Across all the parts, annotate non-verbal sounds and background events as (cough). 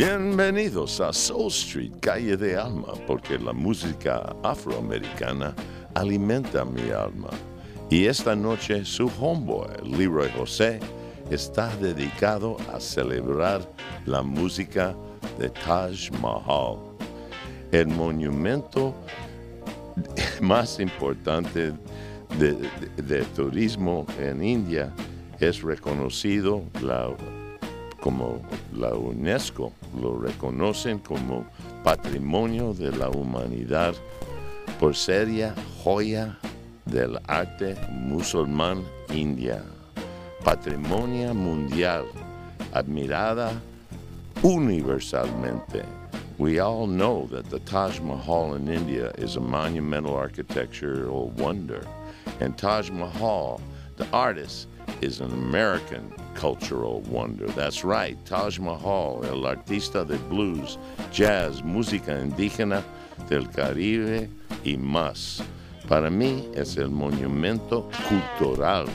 Bienvenidos a Soul Street, calle de alma, porque la música afroamericana alimenta mi alma. Y esta noche su homeboy, Leroy José, está dedicado a celebrar la música de Taj Mahal, el monumento (laughs) más importante de, turismo en India. Es reconocido como la UNESCO, lo reconocen como patrimonio de la humanidad por seria joya del arte musulmán india, patrimonio mundial, admirada universalmente. We all know that the Taj Mahal in India is a monumental architectural wonder, and Taj Mahal, the artist, is an American cultural wonder. That's right, Taj Mahal, el artista de blues, jazz, música indígena del Caribe y más. Para mí es el monumento cultural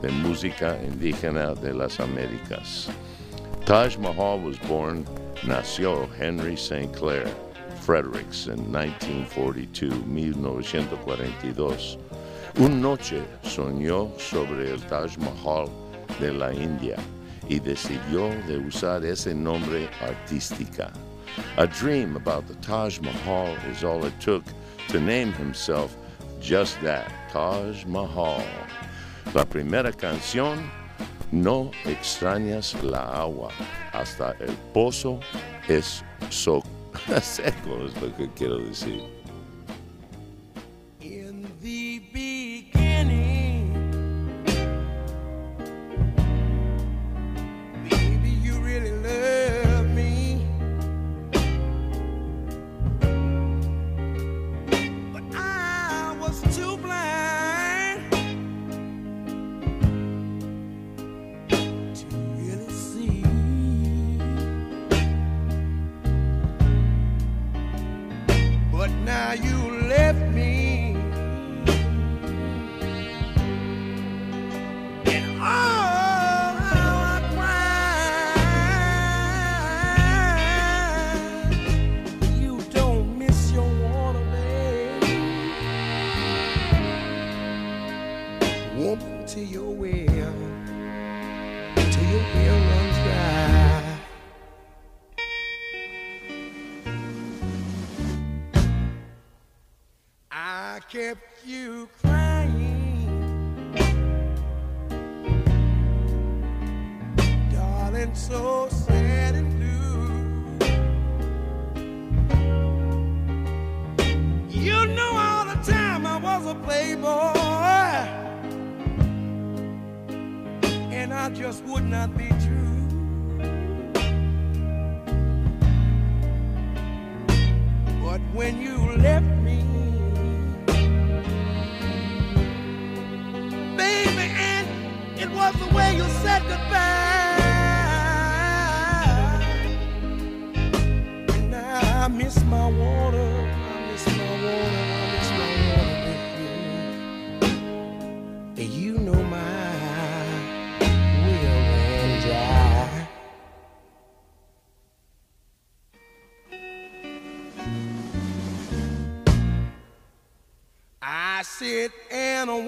de música indígena de las Américas. Taj Mahal was born, nació Henry St. Clair Fredericks in 1942, 1942. Una noche soñó sobre el Taj Mahal de la India y decidió de usar ese nombre artística. A dream about the Taj Mahal is all it took to name himself Just That, Taj Mahal. La primera canción, No extrañas la agua, hasta el pozo es so (laughs) seco, es lo que quiero decir. the way you said goodbye. And I miss my water. I miss my water. I miss my water. And you know my will. I sit and I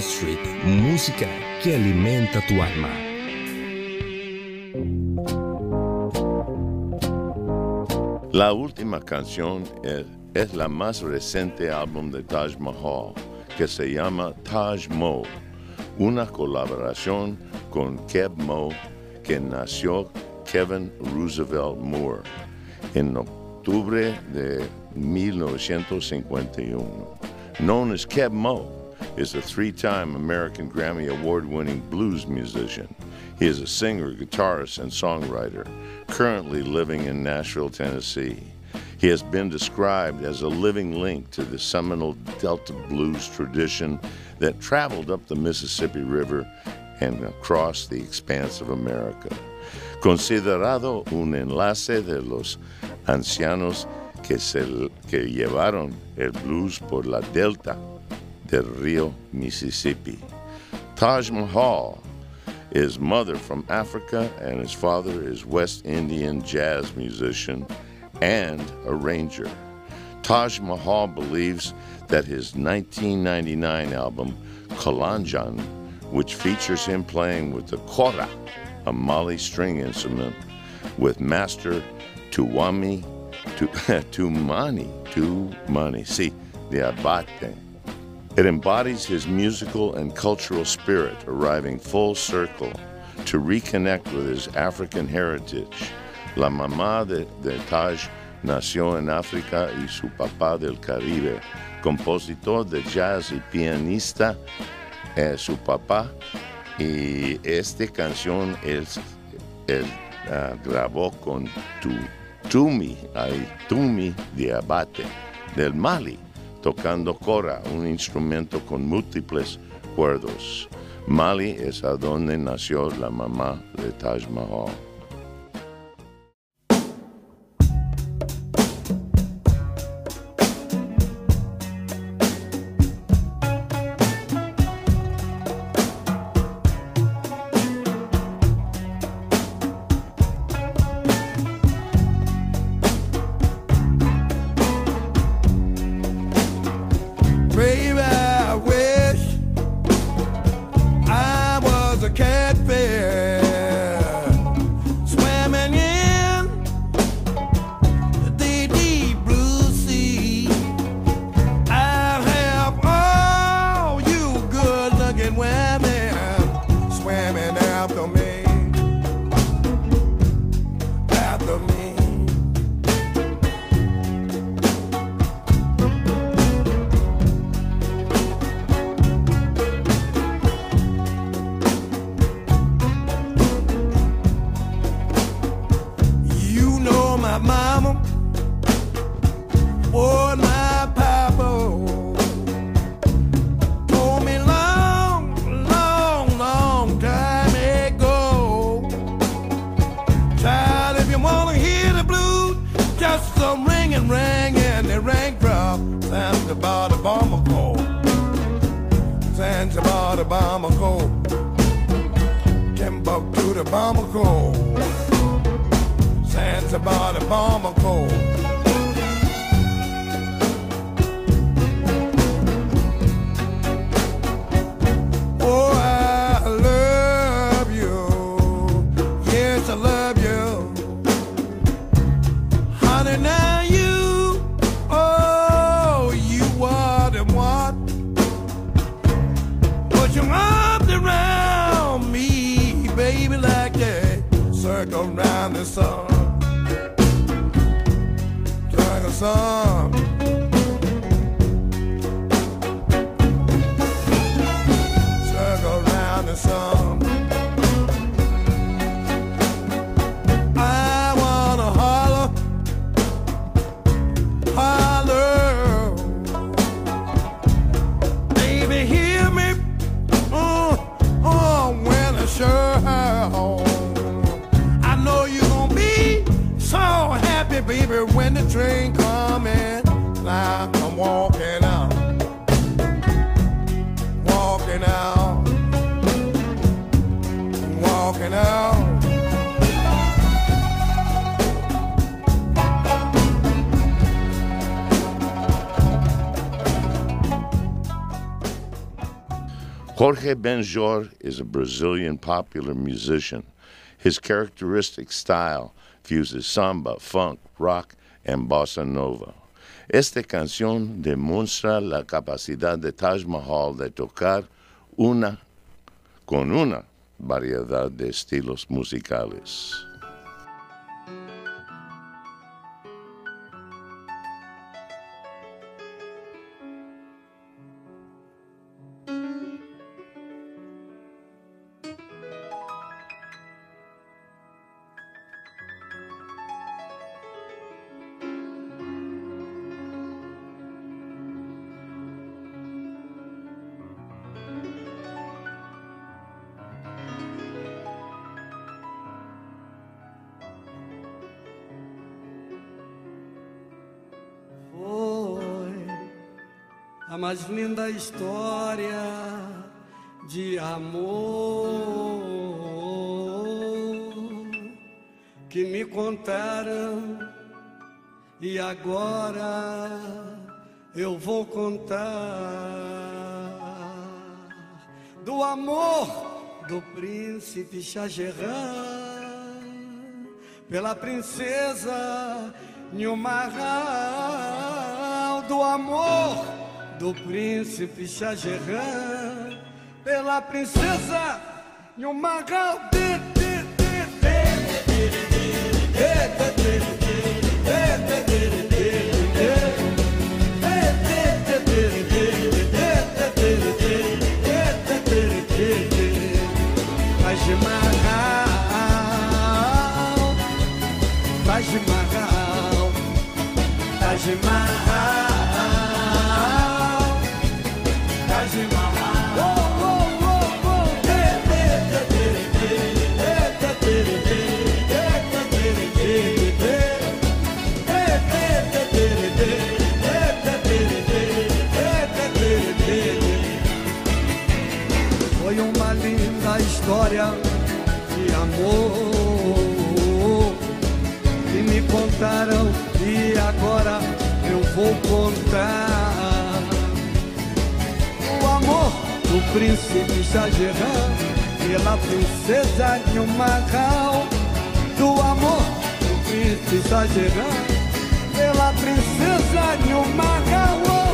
Street, música que alimenta tu alma. La última canción es, es la más reciente álbum de Taj Mahal, que se llama Taj Mo, una colaboración con Keb Mo, que nació Kevin Roosevelt Moore en octubre de 1951. Known as Keb Mo, is a three-time American Grammy Award-winning blues musician. He is a singer, guitarist, and songwriter, currently living in Nashville, Tennessee. He has been described as a living link to the seminal Delta blues tradition that traveled up the Mississippi River and across the expanse of America. Considerado un enlace de los ancianos que, se, que llevaron el blues por la delta del río Mississippi. Taj Mahal is mother from Africa and his father is West Indian jazz musician and arranger. Taj Mahal believes that his 1999 album, Kalanjan, which features him playing with the kora, a Mali string instrument, with master Tuwami, tu, (laughs) Tumani, Tumani, see, the abate. It embodies his musical and cultural spirit, arriving full circle to reconnect with his African heritage. La mamá de, Taj nació en África y su papá del Caribe, compositor de jazz y pianista, eh, su papá. Y esta canción él, él uh, grabó con tu, Tumi, ay, Tumi de Abate, del Mali, tocando cora, un instrumento con múltiples cuerdos. Mali es a donde nació la mamá de Taj Mahal. me some. Drink us some. Circle around the. Jorge Benjor is a Brazilian popular musician. His characteristic style fuses samba, funk, rock, and bossa nova. Esta canción demuestra la capacidad de Taj Mahal de tocar una con una variedad de estilos musicales. Mais linda história de amor que me contaram. E agora eu vou contar do amor do príncipe Shah pela princesa Nilmahal do amor do príncipe Shahjahan pela princesa Yumagal Faz de marral, Faz de marral, de mar. Contaram e agora eu vou contar. O amor do príncipe Shahjahan pela princesa Nilmahal. Do amor do príncipe Shahjahan pela princesa Nilmahal. Taj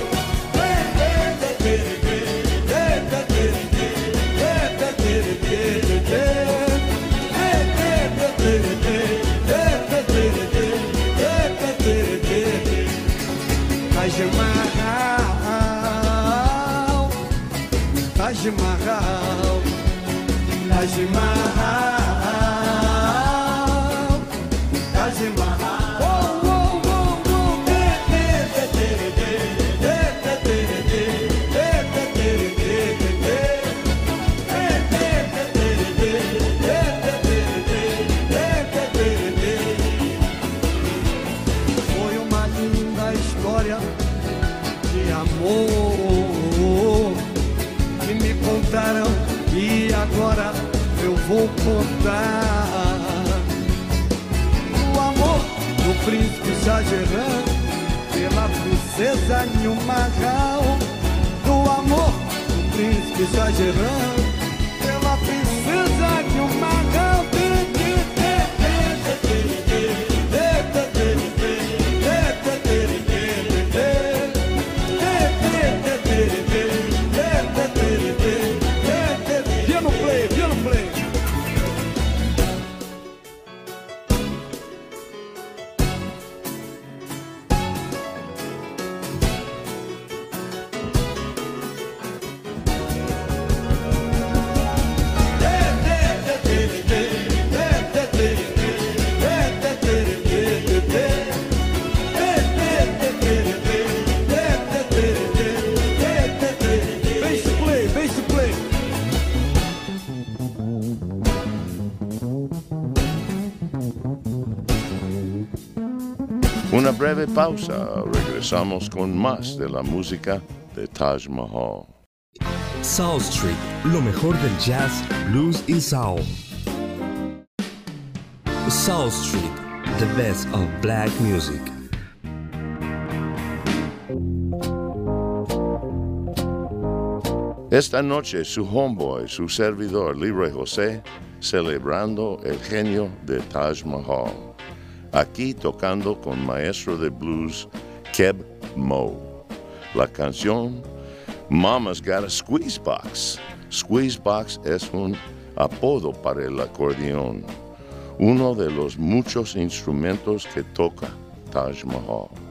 Imagine contar. O amor do príncipe Shahjahan pela princesa Nilmahal. Do amor do príncipe Shahjahan pausa. Regresamos con más de la música de Taj Mahal. South Street, lo mejor del jazz, blues y soul. South Street, the best of black music. Esta noche su homeboy, su servidor Libre José, celebrando el genio de Taj Mahal aquí tocando con maestro de blues Keb Moe. La canción Mama's Got a Squeeze Box. Squeeze Box es un apodo para el acordeón, uno de los muchos instrumentos que toca Taj Mahal.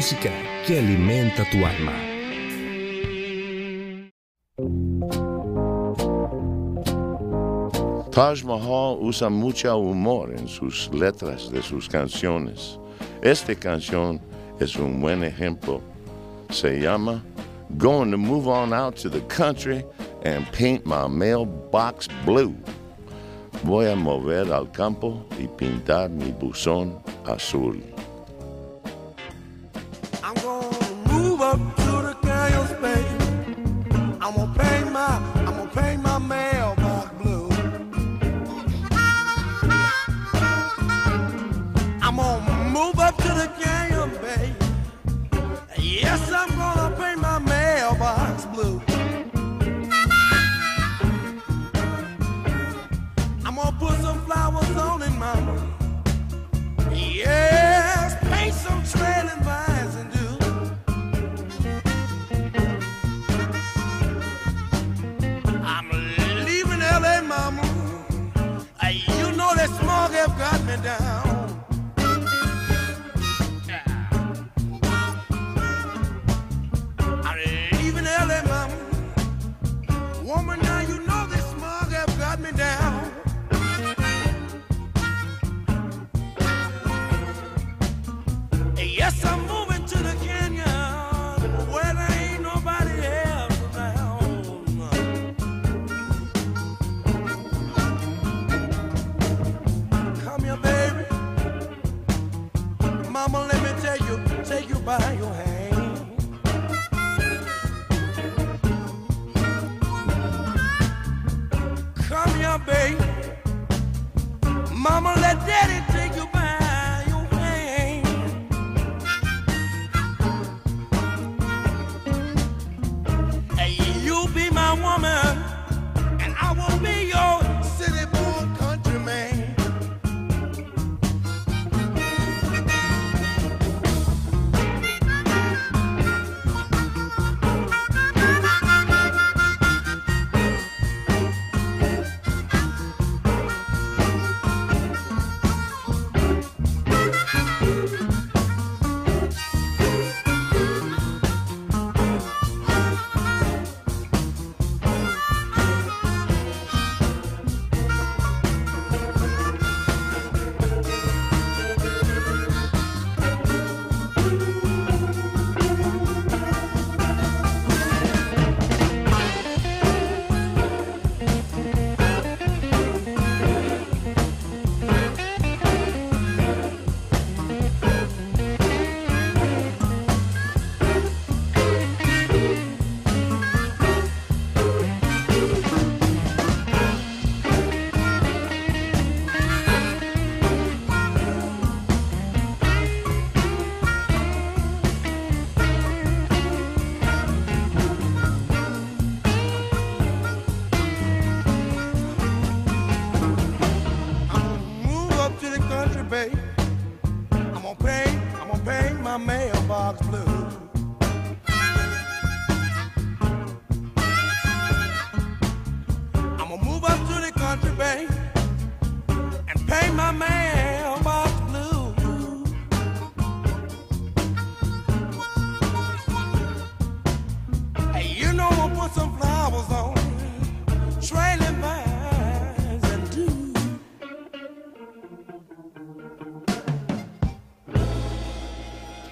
que alimenta tu alma. Taj Mahal usa mucho humor en sus letras de sus canciones. Esta canción es un buen ejemplo. Se llama Going to Move On Out to the Country and Paint My Mailbox Blue. Voy a mover al campo y pintar mi buzón azul. the game, babe. Yes, I'm gonna paint my mailbox blue. I'm gonna put some flowers on it, mama. Yeah.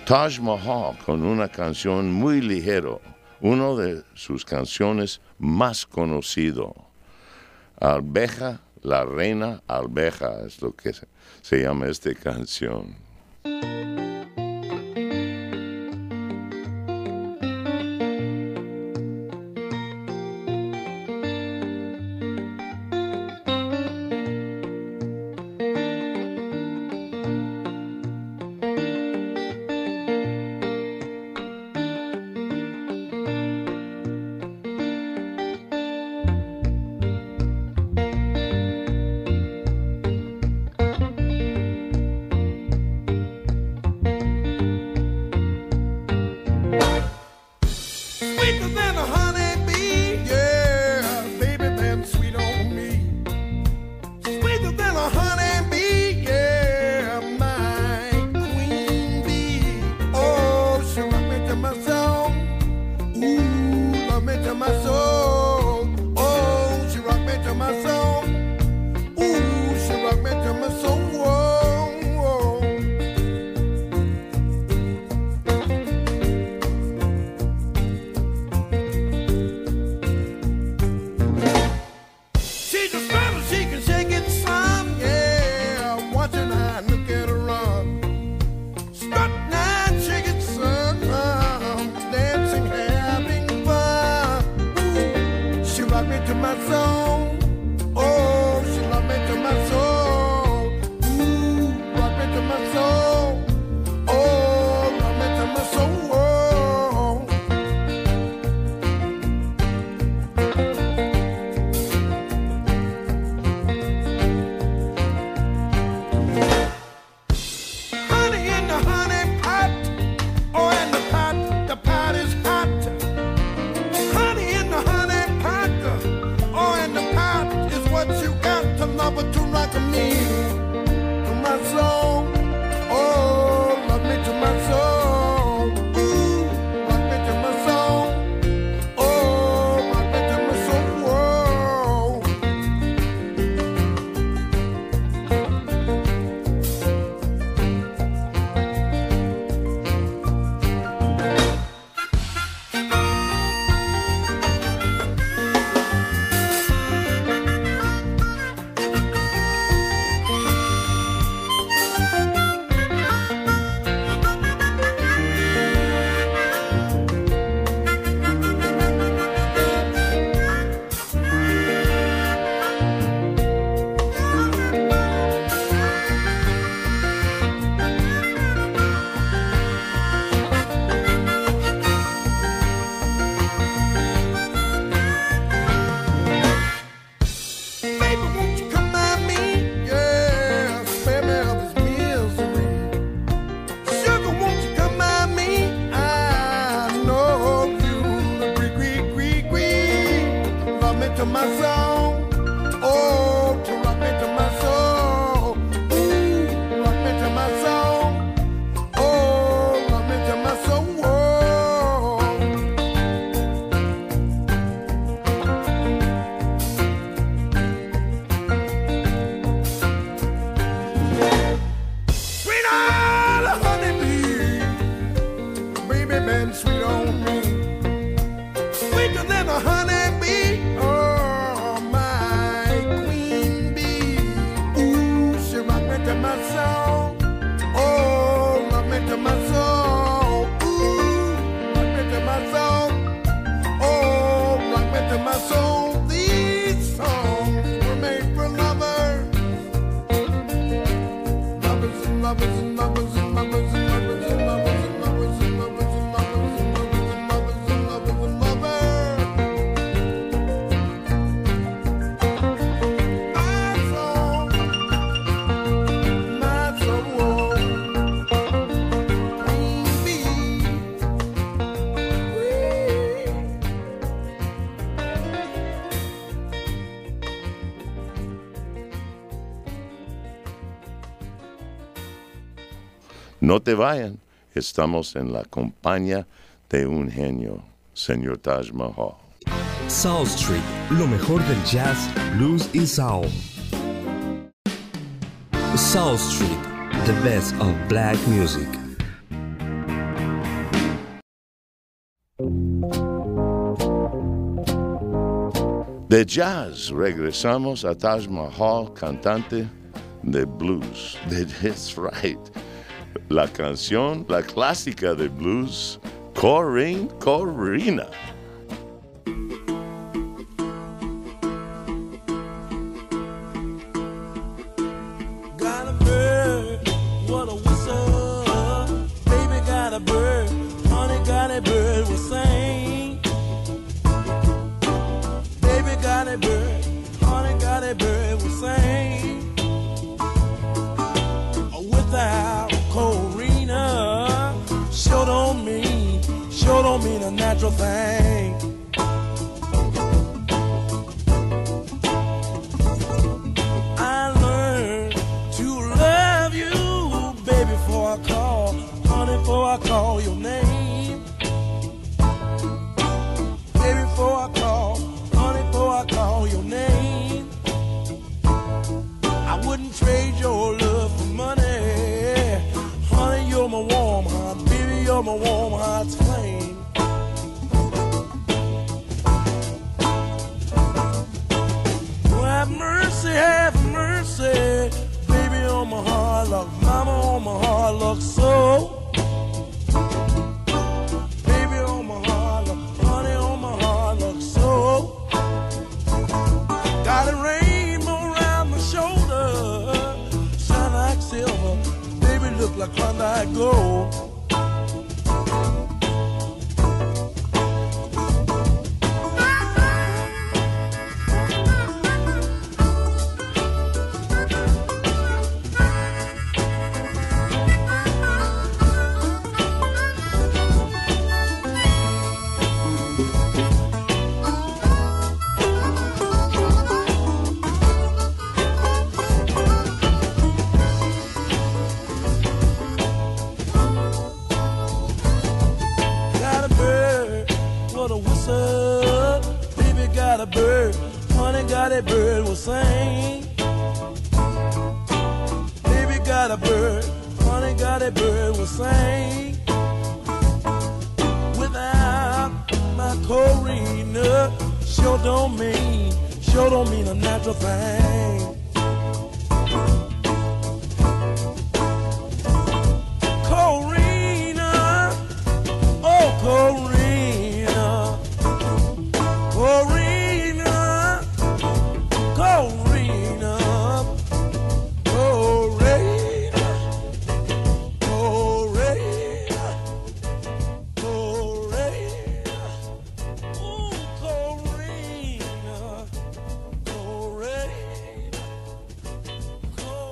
Taj Mahal con una canción muy ligero, una de sus canciones más conocido. Albeja, la reina albeja, es lo que se, se llama esta canción. No te vayan, estamos en la compañía de un genio, señor Taj Mahal. South Street, lo mejor del jazz, blues y soul. South Street, the best of black music. De jazz regresamos a Taj Mahal, cantante de blues. (laughs) That's right la canción, la clásica de blues, Corinne Corina.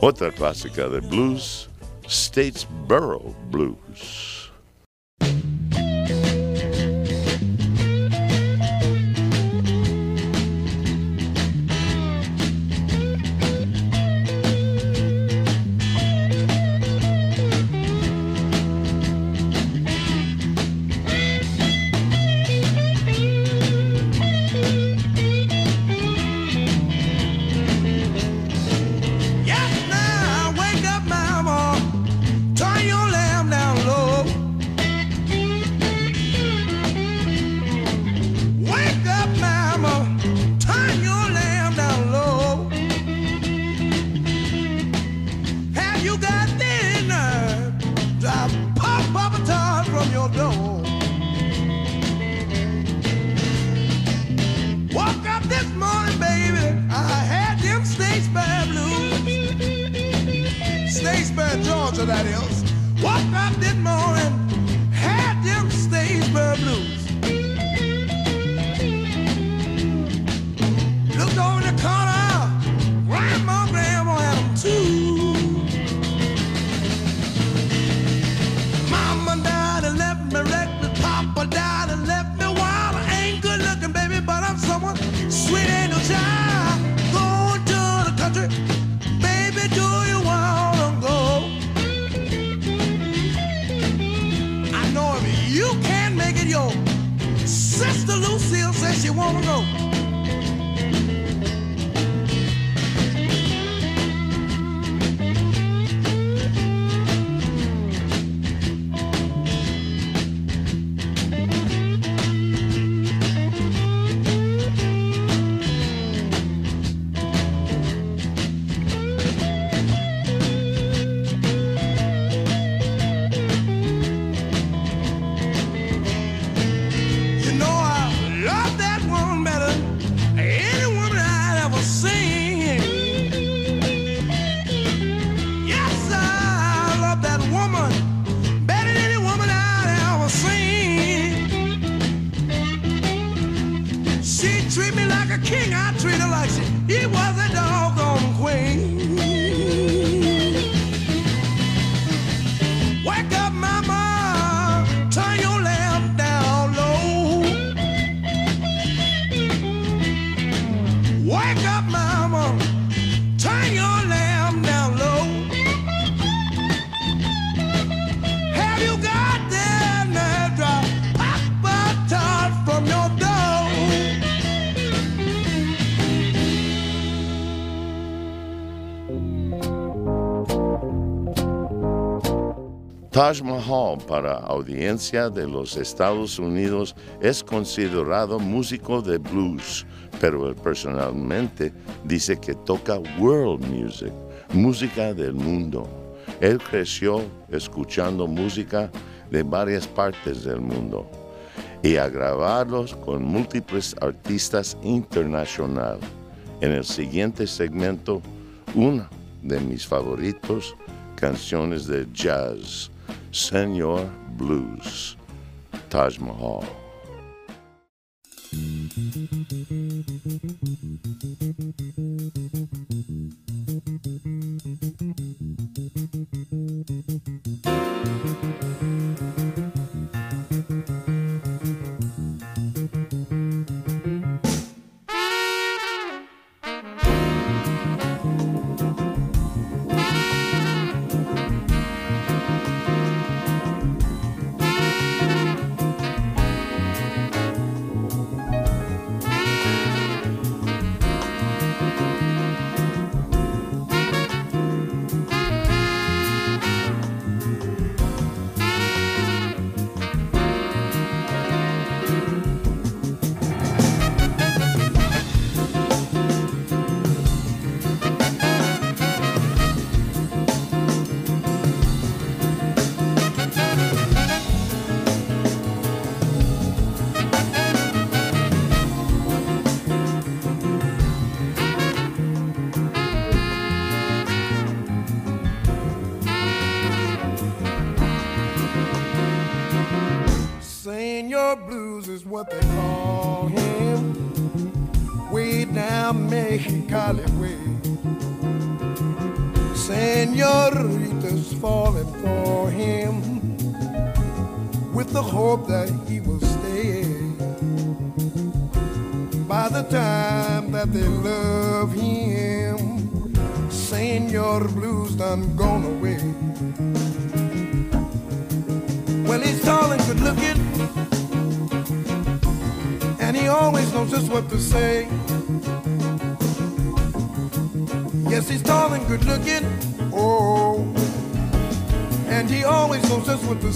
What that classic, the Blues Statesboro Blues. para audiencia de los Estados Unidos es considerado músico de blues, pero él personalmente dice que toca world music, música del mundo. Él creció escuchando música de varias partes del mundo y a grabarlos con múltiples artistas internacionales. En el siguiente segmento, una de mis favoritos, canciones de jazz. Senor Blues, Taj Mahal.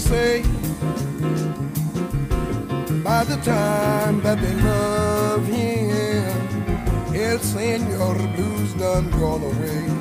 say by the time that they love him, El Senor Blues done gone away.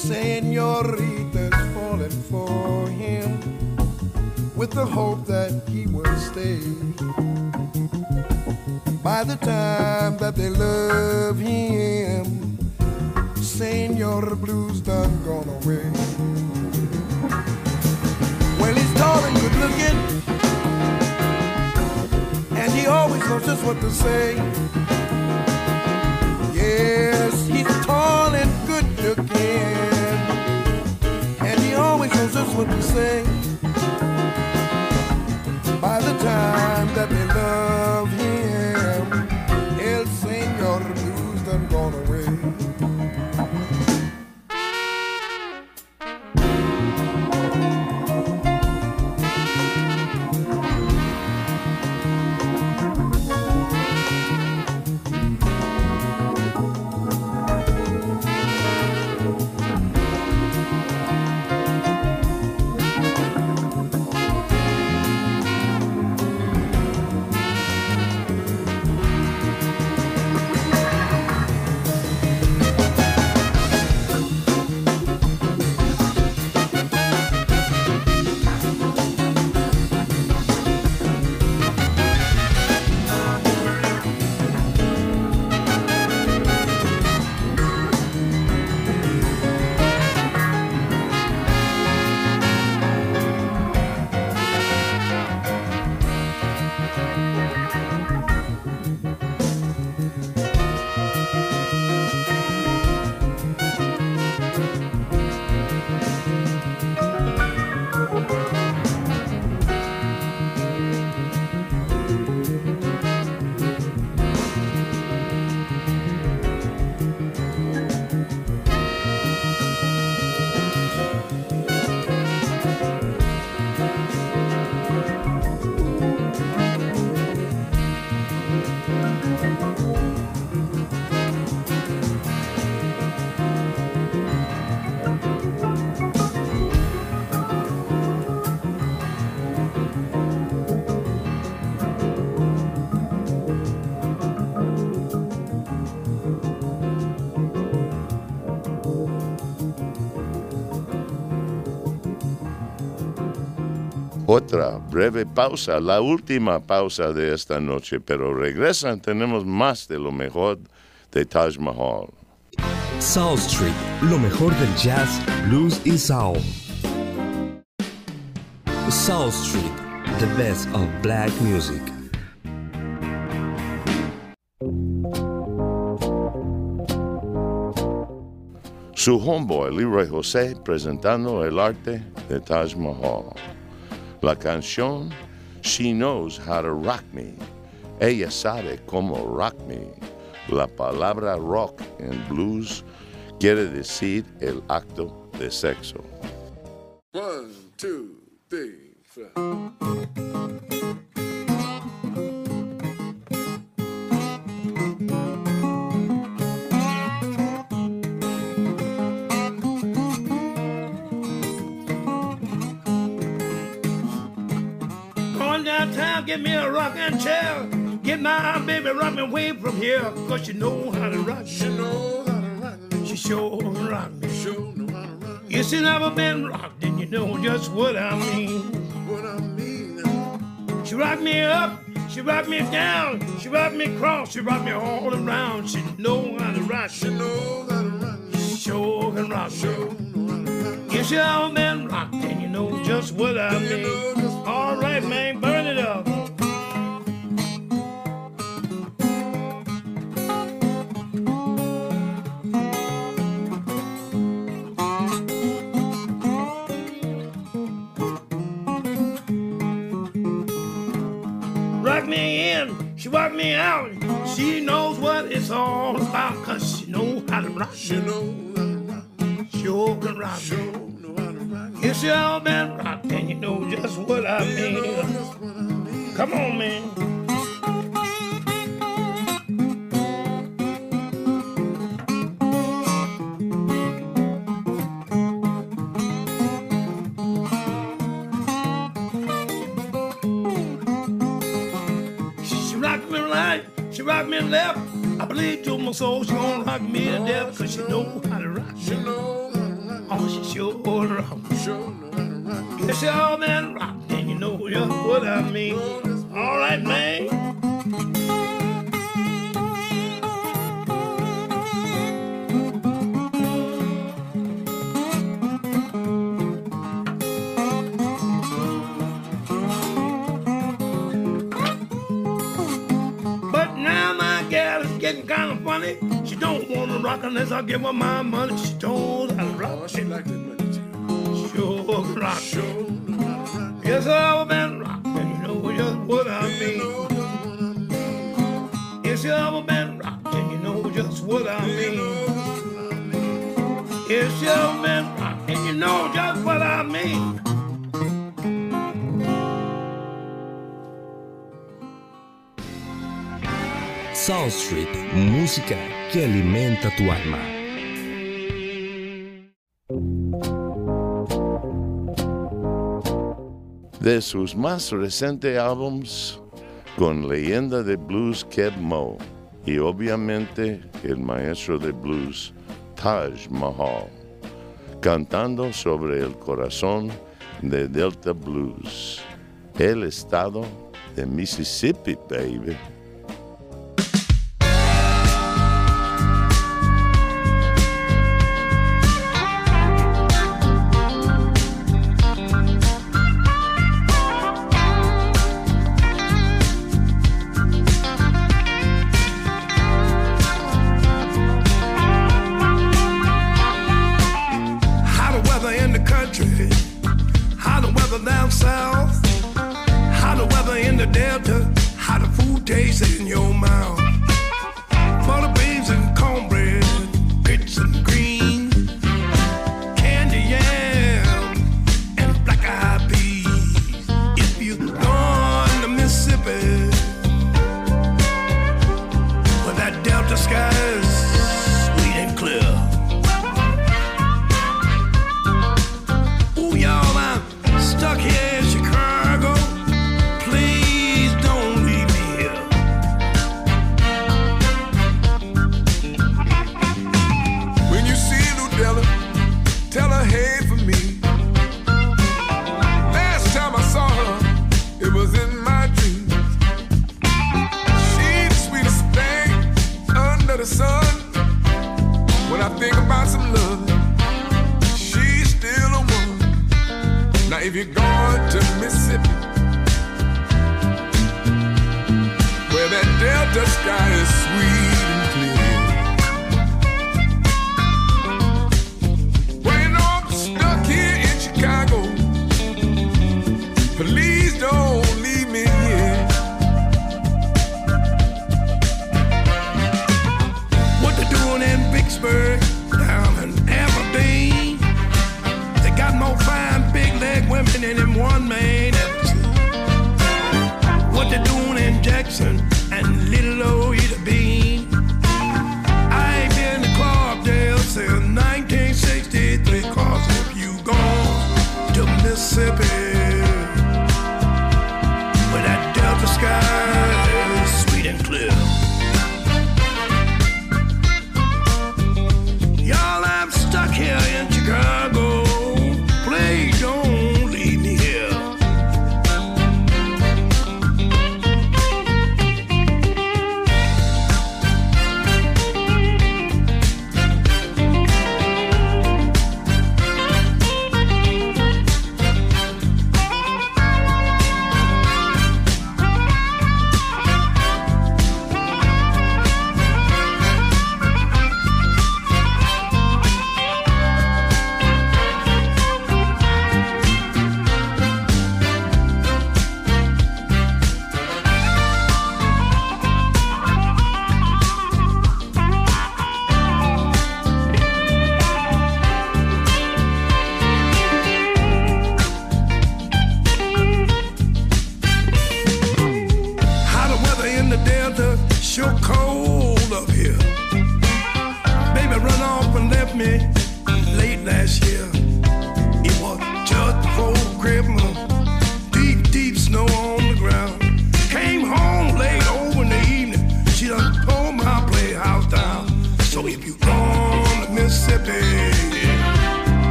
Senorita's falling for him with the hope that he will stay. By the time that they love him, Senor Blues done gone away. Well, he's tall and good looking, and he always knows just what to say. Yes, he's tall and good looking, Moses would be saved by the time that they love. Otra breve pausa, la última pausa de esta noche, pero regresan, tenemos más de lo mejor de Taj Mahal. South Street, lo mejor del jazz, blues y soul. South Street, the best of black music. Su homeboy Leroy José presentando el arte de Taj Mahal. La canción She Knows How to Rock Me. Ella sabe cómo rock me. La palabra rock en blues quiere decir el acto de sexo. One, two, three, get me a rocking chair. Get my baby rocking away from here. Cause she know how to rock. She know how to rock. She sure rock me. Sure know how to rock me. If she never been rocked, then you know just what I mean. What I mean. She rocked me up, she rocked me down, she rocked me across, she rocked me all around. She know how to rock. She know how to rock me. sure can rock me. Yes, y'all been rocked, and you know just what I mean. All right, man, burn she me out. She knows what it's all about, cause she know how to rock. She know how to rock. Sure can rock. Sure know how to rock. Yes, y'all been rocked, and you know just what I You know mean. just what I mean. Come on, man. Left. I believe to my soul she gonna rock me to death, cause she know how to rock. She know how to rock. Oh, she sure rock. Sure know how to rock. Yes, y'all been rocked, and you know just what I mean. Rock unless I give her my money. She told I Oh, she like that money too. Sure rock. Sure rock. Yes, I've been rocked, and you know just what I mean. Yes, you've been rocked, and you know just what I mean. Yes, you've been rocked, and you know just what I mean. South Street, música que alimenta tu alma. De sus más recientes álbums, con leyenda de blues Keb Mo y obviamente el maestro de blues Taj Mahal, cantando sobre el corazón de Delta Blues, el estado de Mississippi, baby. crazy. perceber.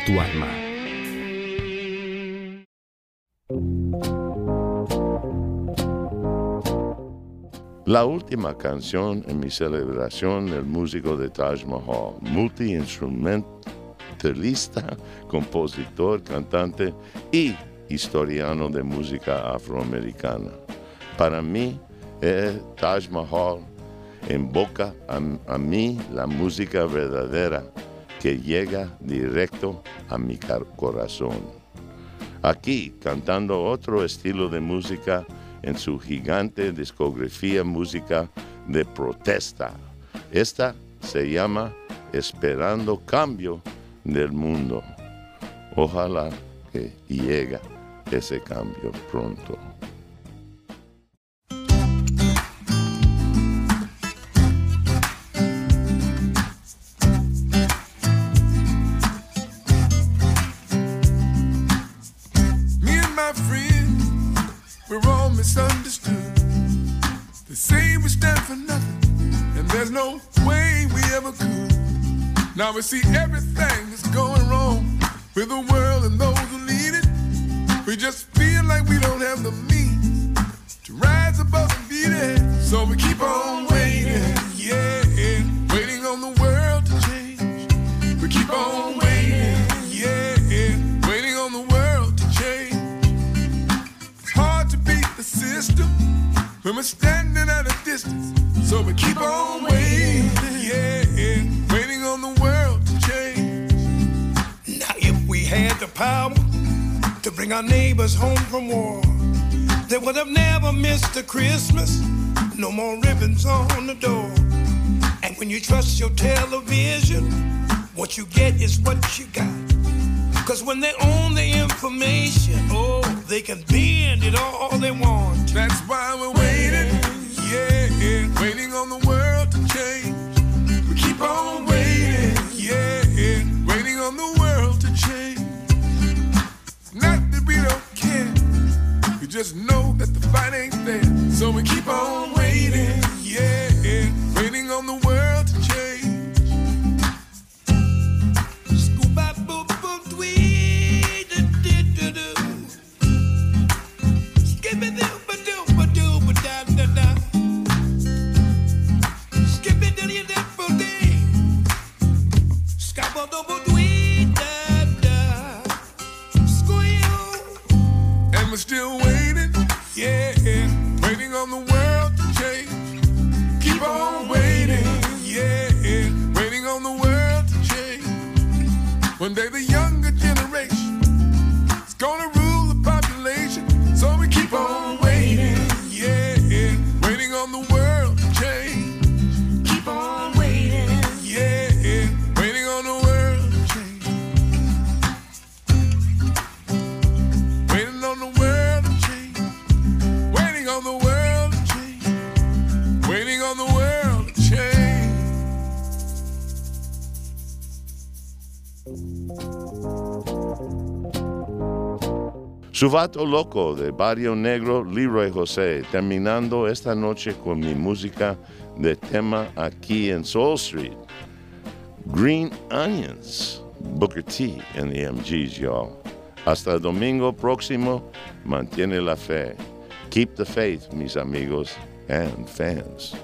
tu alma. La última canción en mi celebración, el músico de Taj Mahal, multiinstrumentalista, compositor, cantante y historiano de música afroamericana. Para mí, eh, Taj Mahal invoca a, a mí la música verdadera que llega directo a mi corazón. Aquí, cantando otro estilo de música en su gigante discografía música de protesta. Esta se llama Esperando Cambio del Mundo. Ojalá que llegue ese cambio pronto. see just know that the fight ain't fair. So we keep on waiting, yeah. Vato Loco de Barrio Negro, Leroy José, terminando esta noche con mi música de tema aquí en Soul Street. Green Onions, Booker T and the MGs, y'all. Hasta domingo próximo, mantiene la fe. Keep the faith, mis amigos and fans.